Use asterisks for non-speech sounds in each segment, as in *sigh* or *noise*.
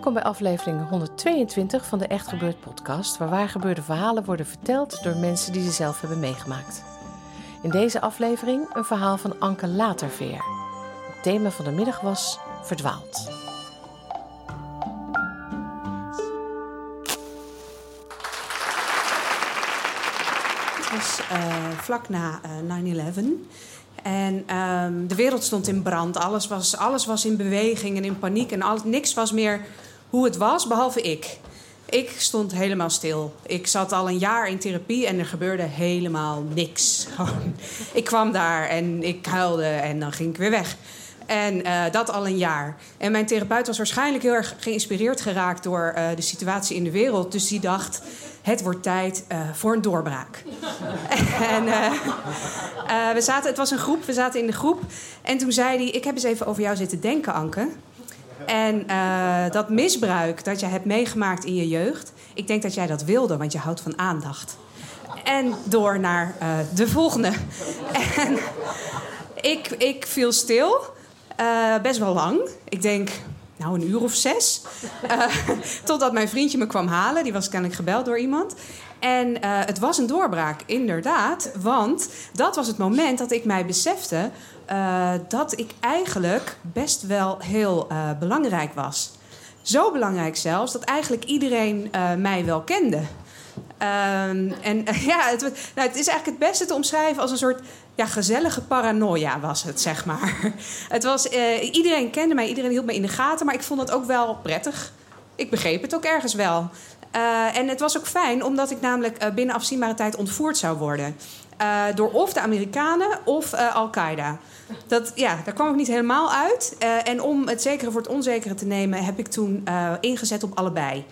Welkom bij aflevering 122 van de Echt Gebeurd podcast, waar waar gebeurde verhalen worden verteld door mensen die ze zelf hebben meegemaakt. In deze aflevering een verhaal van Anke Laterveer. Het thema van de middag was verdwaald. Het was eh, vlak na eh, 9-11. En ehm, de wereld stond in brand. Alles was, alles was in beweging en in paniek. En alles, niks was meer hoe het was, behalve ik. Ik stond helemaal stil. Ik zat al een jaar in therapie en er gebeurde helemaal niks. Ik kwam daar en ik huilde en dan ging ik weer weg. En eh, dat al een jaar. En mijn therapeut was waarschijnlijk heel erg geïnspireerd geraakt door eh, de situatie in de wereld. Dus die dacht: het wordt tijd eh, voor een doorbraak. *laughs* en we zaten, het was een groep, we zaten in de groep. En toen zei hij: Ik heb eens even over jou zitten denken, Anke. En eh, dat misbruik dat jij hebt meegemaakt in je jeugd, ik denk dat jij dat wilde, want je houdt van aandacht. En door naar eh, de volgende. *laughs* en ik, ik viel stil, eh, best wel lang. Ik denk, nou, een uur of zes. *laughs* Totdat mijn vriendje me kwam halen. Die was kennelijk gebeld door iemand. En eh, het was een doorbraak, inderdaad. Want dat was het moment dat ik mij besefte eh, dat ik eigenlijk best wel heel eh, belangrijk was. Zo belangrijk zelfs dat eigenlijk iedereen mij wel kende. Ehm, en *laughs* ja, het, nou, het is eigenlijk het beste te omschrijven als een soort ja, gezellige paranoia was het, zeg maar. *laughs* Het was, iedereen kende mij, iedereen hield me in de gaten, maar ik vond het ook wel prettig. Ik begreep het ook ergens wel. Eh, en het was ook fijn, omdat ik namelijk eh, binnen afzienbare tijd ontvoerd zou worden. Eh, door of de Amerikanen of Al-Qaeda. Dat, ja, daar kwam ik niet helemaal uit. En om het zekere voor het onzekere te nemen, heb ik toen ingezet op allebei.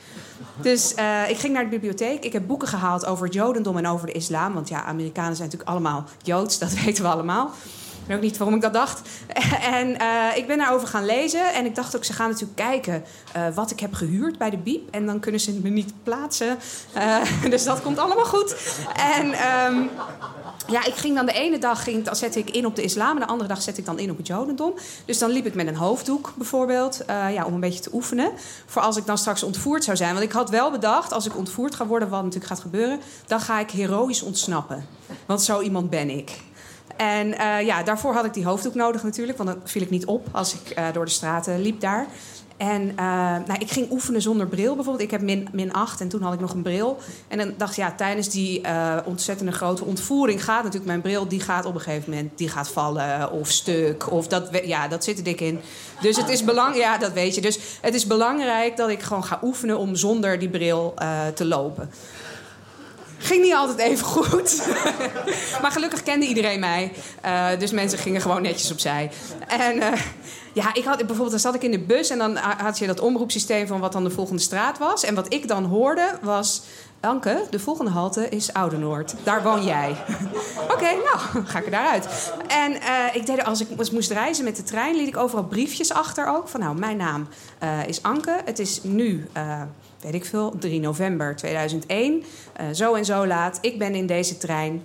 Dus ik ging naar de bibliotheek. Ik heb boeken gehaald over het Jodendom en over de islam. Want ja, Amerikanen zijn natuurlijk allemaal Joods, dat *laughs* weten we allemaal. Ik weet ook niet waarom ik dat dacht. *laughs* En eh, ik ben daarover gaan lezen. En ik dacht ook, ze gaan natuurlijk kijken eh, wat ik heb gehuurd bij de Biep. En dan kunnen ze me niet plaatsen. Eh, *laughs* dus dat komt allemaal goed. En ehm, ja, ik ging dan de ene dag ging, dan zette ik in op de islam. En de andere dag zette ik dan in op het jodendom. Dus dan liep ik met een hoofddoek bijvoorbeeld. ja, om een beetje te oefenen. Voor als ik dan straks ontvoerd zou zijn. Want ik had wel bedacht, als ik ontvoerd ga worden, wat natuurlijk gaat gebeuren. Dan ga ik heroïs ontsnappen. Want zo iemand ben ik. En eh, ja, daarvoor had ik die hoofddoek nodig natuurlijk. Want dan viel ik niet op als ik eh, door de straten liep daar. En eh, nou, ik ging oefenen zonder bril bijvoorbeeld. Ik heb min, min 8 en toen had ik nog een bril. En dan dacht ik, ja, tijdens die eh, ontzettende grote ontvoering gaat natuurlijk mijn bril... die gaat op een gegeven moment die gaat vallen of stuk. Of dat, ja, dat zit er dik in. Dus het is belangrijk, ja, dat weet je. Dus het is belangrijk dat ik gewoon ga oefenen om zonder die bril te lopen. Ging niet altijd even goed. *laughs* maar gelukkig kende iedereen mij. Eh, dus mensen gingen gewoon netjes opzij. En eh, ja, ik had, bijvoorbeeld dan zat ik in de bus en dan had je dat omroepsysteem van wat dan de volgende straat was. En wat ik dan hoorde was. Anke, de volgende halte is Oude-Noord. Daar woon jij. *laughs* Oké, nou, *laughs* ga ik er daaruit. En eh, ik deed, als ik moest- reizen met de trein, liet ik overal briefjes achter ook. Van nou, mijn naam is Anke. Het is nu, weet ik veel, 3 november 2001. Eh, zo en zo laat. Ik ben in deze trein.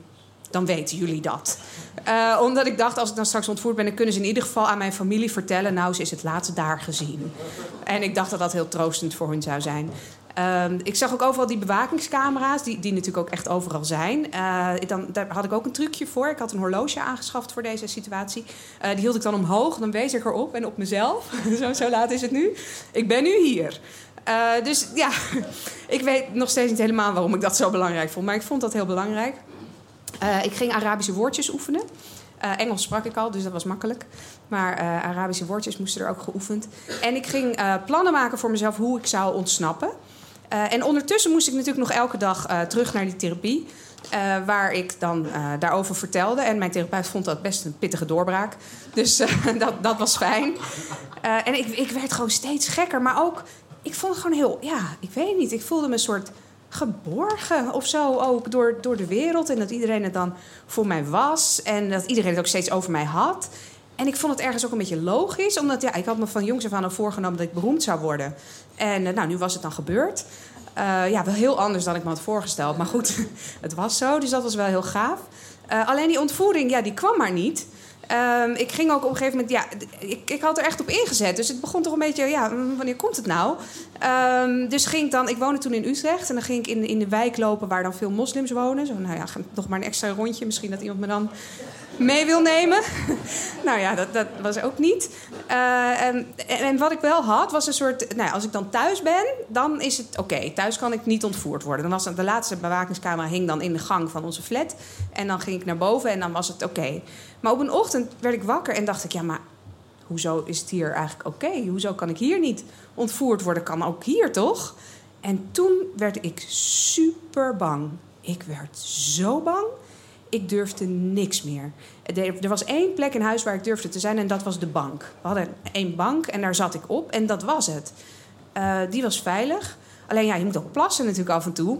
Dan weten jullie dat. Eh, omdat ik dacht, als ik dan straks ontvoerd ben... dan kunnen ze in ieder geval aan mijn familie vertellen... nou, ze is het laatst daar gezien. En ik dacht dat dat heel troostend voor hun zou zijn. Ehm, ik zag ook overal die bewakingscamera's, die, die natuurlijk ook echt overal zijn. Eh, dan, daar had ik ook een trucje voor. Ik had een horloge aangeschaft voor deze situatie. Die hield ik dan omhoog, dan wees ik erop en op mezelf. *laughs* zo, zo laat is het nu. Ik ben nu hier. Eh, dus ja, *laughs* ik weet nog steeds niet helemaal waarom ik dat zo belangrijk vond. Maar ik vond dat heel belangrijk. Eh, ik ging Arabische woordjes oefenen. Eh, Engels sprak ik al, dus dat was makkelijk. Maar Arabische woordjes moesten er ook geoefend. En ik ging plannen maken voor mezelf hoe ik zou ontsnappen. en ondertussen moest ik natuurlijk nog elke dag terug naar die therapie. waar ik dan daarover vertelde. En mijn therapeut vond dat best een pittige doorbraak. Dus *laughs* dat, dat was fijn. en ik, ik werd gewoon steeds gekker. Maar ook, ik vond het gewoon heel... Ja, ik weet niet. Ik voelde me een soort geborgen of zo ook door, door de wereld. En dat iedereen het dan voor mij was. En dat iedereen het ook steeds over mij had. En ik vond het ergens ook een beetje logisch. Omdat ja, ik had me van jongs af aan al voorgenomen dat ik beroemd zou worden. En uh, nou, nu was het dan gebeurd. Uh, ja, wel heel anders dan ik me had voorgesteld. Maar goed, *laughs* het was zo. Dus dat was wel heel gaaf. Uh, alleen die ontvoering, ja, die kwam maar niet. Um, ik ging ook op een gegeven moment, ja, ik, ik had er echt op ingezet. Dus het begon toch een beetje, ja, wanneer komt het nou? Um, dus ging ik dan, ik woonde toen in Utrecht en dan ging ik in, in de wijk lopen waar dan veel moslims wonen. Zo, nou ja, nog maar een extra rondje, misschien dat iemand me dan mee wil nemen. *laughs* nou ja, dat, dat was ook niet. Uh, en, en, wat ik wel had, was een soort... Nou, als ik dan thuis ben, dan is het oké. Thuis kan ik niet ontvoerd worden. Dan was de laatste bewakingscamera hing dan in de gang van onze flat. En dan ging ik naar boven en dan was het oké. Maar op een ochtend werd ik wakker en dacht ik... ja, maar hoezo is het hier eigenlijk oké? Hoezo kan ik hier niet ontvoerd worden? Kan ook hier, toch? En toen werd ik super bang. Ik werd zo bang ik durfde niks meer. Er was één plek in huis waar ik durfde te zijn en dat was de bank. We hadden één bank en daar zat ik op en dat was het. Uh, die was veilig. Alleen ja, je moet ook plassen natuurlijk af en toe.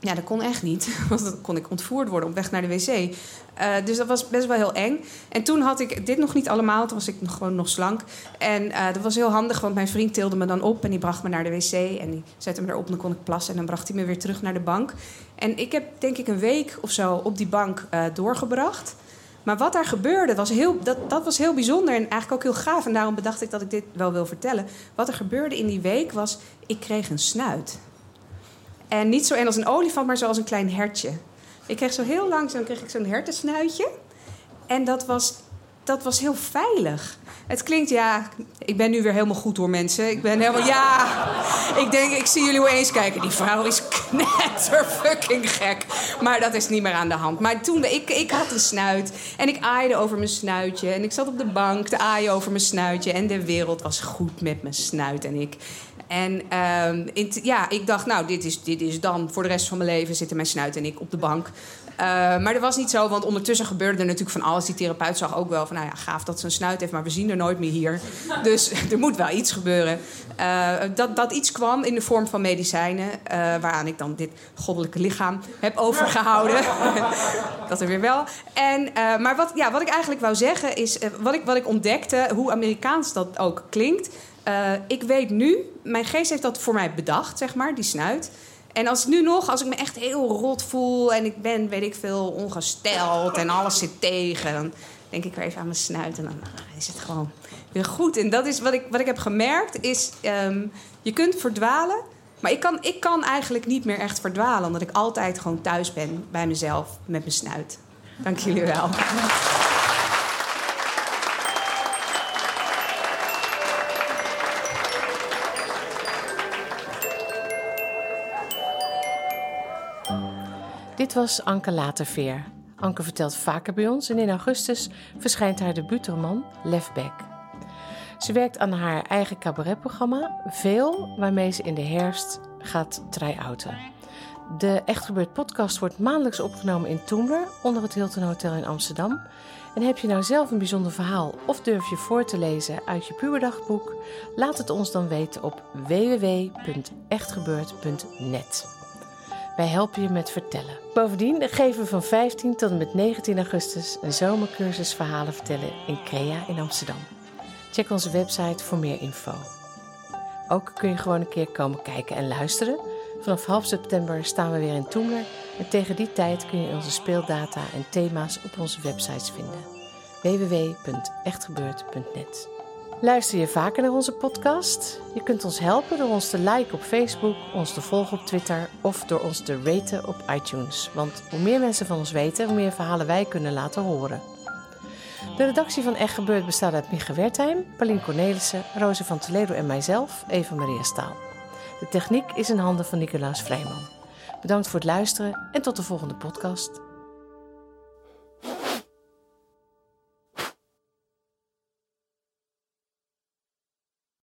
Ja, dat kon echt niet. *laughs* Want dan kon ik ontvoerd worden op weg naar de wc. Uh, dus dat was best wel heel eng. En toen had ik dit nog niet allemaal. Toen was ik nog, gewoon nog slank. En uh, dat was heel handig, want mijn vriend tilde me dan op... en die bracht me naar de wc en die zette me erop en dan kon ik plassen. En dan bracht hij me weer terug naar de bank. En ik heb denk ik een week of zo op die bank uh, doorgebracht. Maar wat daar gebeurde, was heel, dat, dat was heel bijzonder en eigenlijk ook heel gaaf. En daarom bedacht ik dat ik dit wel wil vertellen. Wat er gebeurde in die week was, ik kreeg een snuit. En niet zo een als een olifant, maar zoals een klein hertje. Ik kreeg zo heel langzaam kreeg ik zo'n hertensnuitje. En dat was, dat was heel veilig. Het klinkt, ja, ik ben nu weer helemaal goed hoor mensen. Ik ben helemaal, ja, ik denk, ik zie jullie wel eens kijken. Die vrouw is knetter fucking gek. Maar dat is niet meer aan de hand. Maar toen, ik, ik had een snuit en ik aaide over mijn snuitje. En ik zat op de bank te aaien over mijn snuitje. En de wereld was goed met mijn snuit en ik. En uh, ja, ik dacht, nou, dit is, dit is dan voor de rest van mijn leven zitten mijn snuit en ik op de bank. Uh, maar dat was niet zo, want ondertussen gebeurde er natuurlijk van alles. Die therapeut zag ook wel van, nou ja, gaaf dat ze een snuit heeft, maar we zien er nooit meer hier. Dus *laughs* er moet wel iets gebeuren. Uh, dat, dat iets kwam in de vorm van medicijnen, uh, waaraan ik dan dit goddelijke lichaam heb overgehouden. *laughs* dat er weer wel. En, maar wat, ja, wat ik eigenlijk wou zeggen is, wat, ik, wat ik ontdekte, hoe Amerikaans dat ook klinkt. Ik weet nu, mijn geest heeft dat voor mij bedacht, zeg maar, die snuit. En als nu nog, als ik me echt heel rot voel en ik ben, weet ik veel, ongesteld en alles zit tegen, dan denk ik weer even aan mijn snuit en dan ah, is het gewoon weer goed. En dat is wat ik, wat ik heb gemerkt, is um, je kunt verdwalen, maar ik kan, ik kan eigenlijk niet meer echt verdwalen, omdat ik altijd gewoon thuis ben bij mezelf met mijn snuit. Dank jullie wel. Dit was Anke Laterveer. Anke vertelt vaker bij ons en in augustus verschijnt haar debuutroman Lefback. Ze werkt aan haar eigen cabaretprogramma Veel, waarmee ze in de herfst gaat try-outen. De Echt Gebeurd podcast wordt maandelijks opgenomen in Toemler onder het Hilton Hotel in Amsterdam. En heb je nou zelf een bijzonder verhaal of durf je voor te lezen uit je puberdagboek? Laat het ons dan weten op www.echtgebeurd.net. Wij helpen je met vertellen. Bovendien geven we van 15 tot en met 19 augustus een zomercursus verhalen vertellen in Crea in Amsterdam. Check onze website voor meer info. Ook kun je gewoon een keer komen kijken en luisteren. Vanaf half september staan we weer in Toemler en tegen die tijd kun je onze speeldata en thema's op onze websites vinden. www.echtgebeurd.net Luister je vaker naar onze podcast? Je kunt ons helpen door ons te liken op Facebook, ons te volgen op Twitter of door ons te raten op iTunes. Want hoe meer mensen van ons weten, hoe meer verhalen wij kunnen laten horen. De redactie van Echt Gebeurd bestaat uit Micha Wertheim, Pauline Cornelissen, Roze van Toledo en mijzelf, Eva Maria Staal. De techniek is in handen van Nicolaas Vrijman. Bedankt voor het luisteren en tot de volgende podcast.